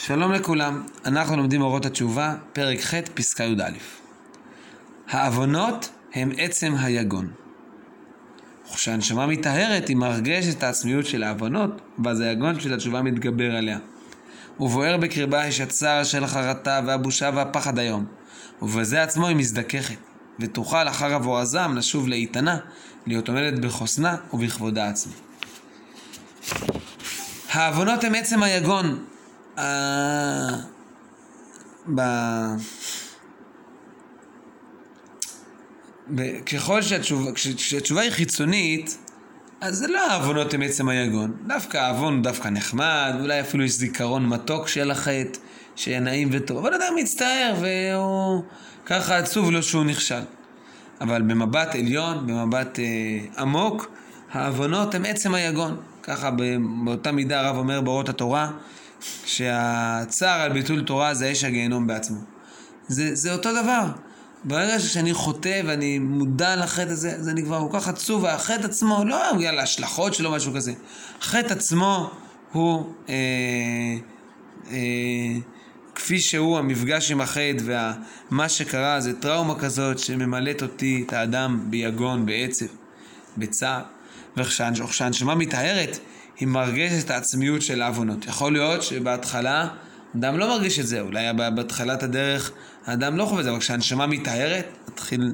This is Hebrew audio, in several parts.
שלום לכולם, אנחנו לומדים אורות התשובה, פרק ח', פסקה י"א. העוונות הם עצם היגון. וכשהנשמה מטהרת, היא מרגשת את העצמיות של העוונות, ואז היגון של התשובה מתגבר עליה. ובוער בקרבה יש הצער של החרטה והבושה והפחד היום, ובזה עצמו היא מזדככת, ותוכל אחר עבור הזעם לשוב לאיתנה, להיות עומדת בחוסנה ובכבודה עצמי. העוונות הם עצם היגון, ב... ככל שהתשובה, כשהתשובה היא חיצונית, אז זה לא העוונות הם עצם היגון. דווקא העוון דווקא נחמד, אולי אפילו יש זיכרון מתוק של החטא, שיהיה נעים וטוב. אבל אדם מצטער והוא ככה עצוב לו שהוא נכשל. אבל במבט עליון, במבט אה, עמוק, העוונות הם עצם היגון. ככה באותה מידה הרב אומר באורות התורה, שהצער על ביטול תורה זה אש הגיהנום בעצמו. זה, זה אותו דבר. ברגע שאני חוטא ואני מודע לחטא הזה, אז אני כבר כל כך עצוב, והחטא עצמו, לא בגלל ההשלכות שלו, משהו כזה. החטא עצמו הוא, אה, אה, כפי שהוא, המפגש עם החטא ומה שקרה, זה טראומה כזאת שממלאת אותי, את האדם, ביגון, בעצב, בצער. וכשהנשמה מטהרת, היא מרגשת את העצמיות של העוונות. יכול להיות שבהתחלה אדם לא מרגיש את זה, אולי בהתחלת הדרך האדם לא חווה את זה, אבל כשהנשמה מטהרת, מתחיל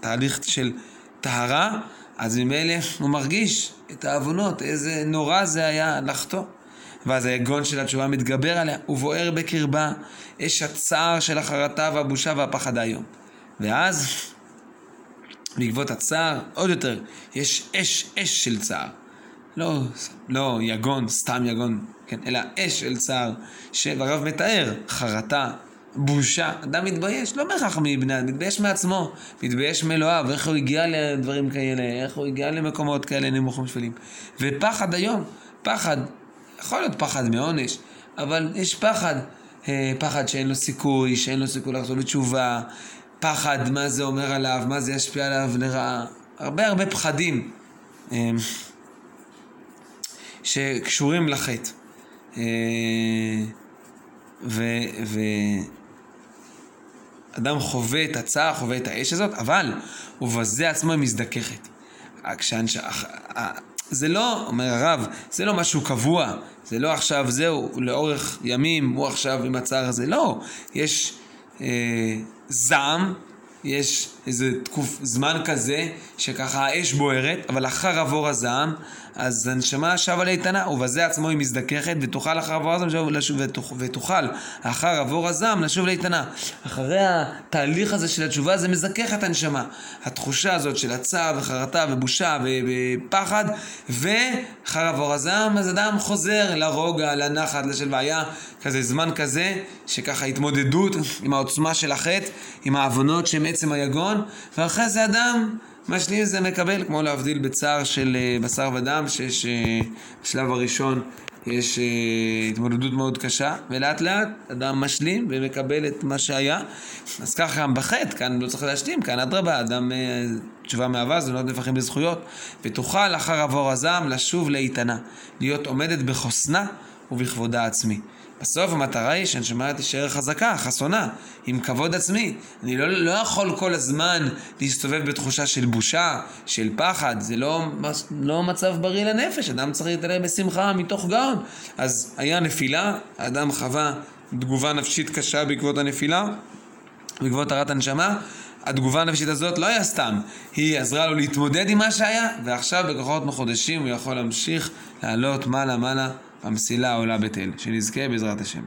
תהליך של טהרה, אז ממילא הוא מרגיש את העוונות, איזה נורא זה היה לחטוא. ואז היגון של התשובה מתגבר עליה, ובוער בקרבה אש הצער של החרטה והבושה והפחד האיום. ואז, בעקבות הצער, עוד יותר, יש אש, אש של צער. לא, לא יגון, סתם יגון, כן, אלא אש של צער, שהרב מתאר, חרטה, בושה, אדם מתבייש, לא בהכרח מבני מתבייש מעצמו, מתבייש מאלוהיו, איך הוא הגיע לדברים כאלה, איך הוא הגיע למקומות כאלה נמוכים שפלים. ופחד היום, פחד, יכול להיות פחד מעונש, אבל יש פחד, אה, פחד שאין לו סיכוי, שאין לו סיכוי לחזור בתשובה, פחד, מה זה אומר עליו, מה זה ישפיע עליו לרעה, הרבה הרבה פחדים. אה, שקשורים לחטא. אה, ואדם חווה את הצער, חווה את האש הזאת, אבל ובזה עצמו היא מזדככת. כשאנש... זה לא, אומר הרב, זה לא משהו קבוע, זה לא עכשיו זהו, לאורך ימים הוא עכשיו עם הצער הזה, לא, יש אה, זעם, יש איזה תקוף זמן כזה שככה האש בוערת, אבל אחר עבור הזעם אז הנשמה שבה לאיתנה, ובזה עצמו היא מזדככת, ותוכל אחר עבור הזעם לשוב, ותוכל אחר עבור הזעם לשוב לאיתנה. אחרי התהליך הזה של התשובה זה מזכך את הנשמה. התחושה הזאת של הצער וחרטה ובושה ופחד, ואחר עבור הזעם, אז אדם חוזר לרוגע, לנחת, לשלווה. היה כזה זמן כזה, שככה התמודדות עם העוצמה של החטא, עם העוונות שהם עצם היגון, ואחרי זה אדם משלים זה מקבל, כמו להבדיל בצער של אה, בשר ודם, שיש אה, בשלב הראשון יש אה, התמודדות מאוד קשה, ולאט לאט אדם משלים ומקבל את מה שהיה. אז ככה בחטא, כאן לא צריך להשלים, כאן אדרבה, אדם תשובה מאהבה, זה לא נפחים בזכויות, ותוכל אחר עבור הזעם לשוב לאיתנה, להיות עומדת בחוסנה ובכבודה עצמי. בסוף המטרה היא שהנשמה תישאר חזקה, חסונה, עם כבוד עצמי. אני לא, לא יכול כל הזמן להסתובב בתחושה של בושה, של פחד, זה לא, לא מצב בריא לנפש, אדם צריך להתעלם בשמחה מתוך גאון. אז היה נפילה, האדם חווה תגובה נפשית קשה בעקבות הנפילה, בעקבות הרעת הנשמה. התגובה הנפשית הזאת לא היה סתם, היא עזרה לו להתמודד עם מה שהיה, ועכשיו בכוחות מחודשים הוא יכול להמשיך לעלות מעלה מעלה המסילה עולה בתל, שנזכה בעזרת השם.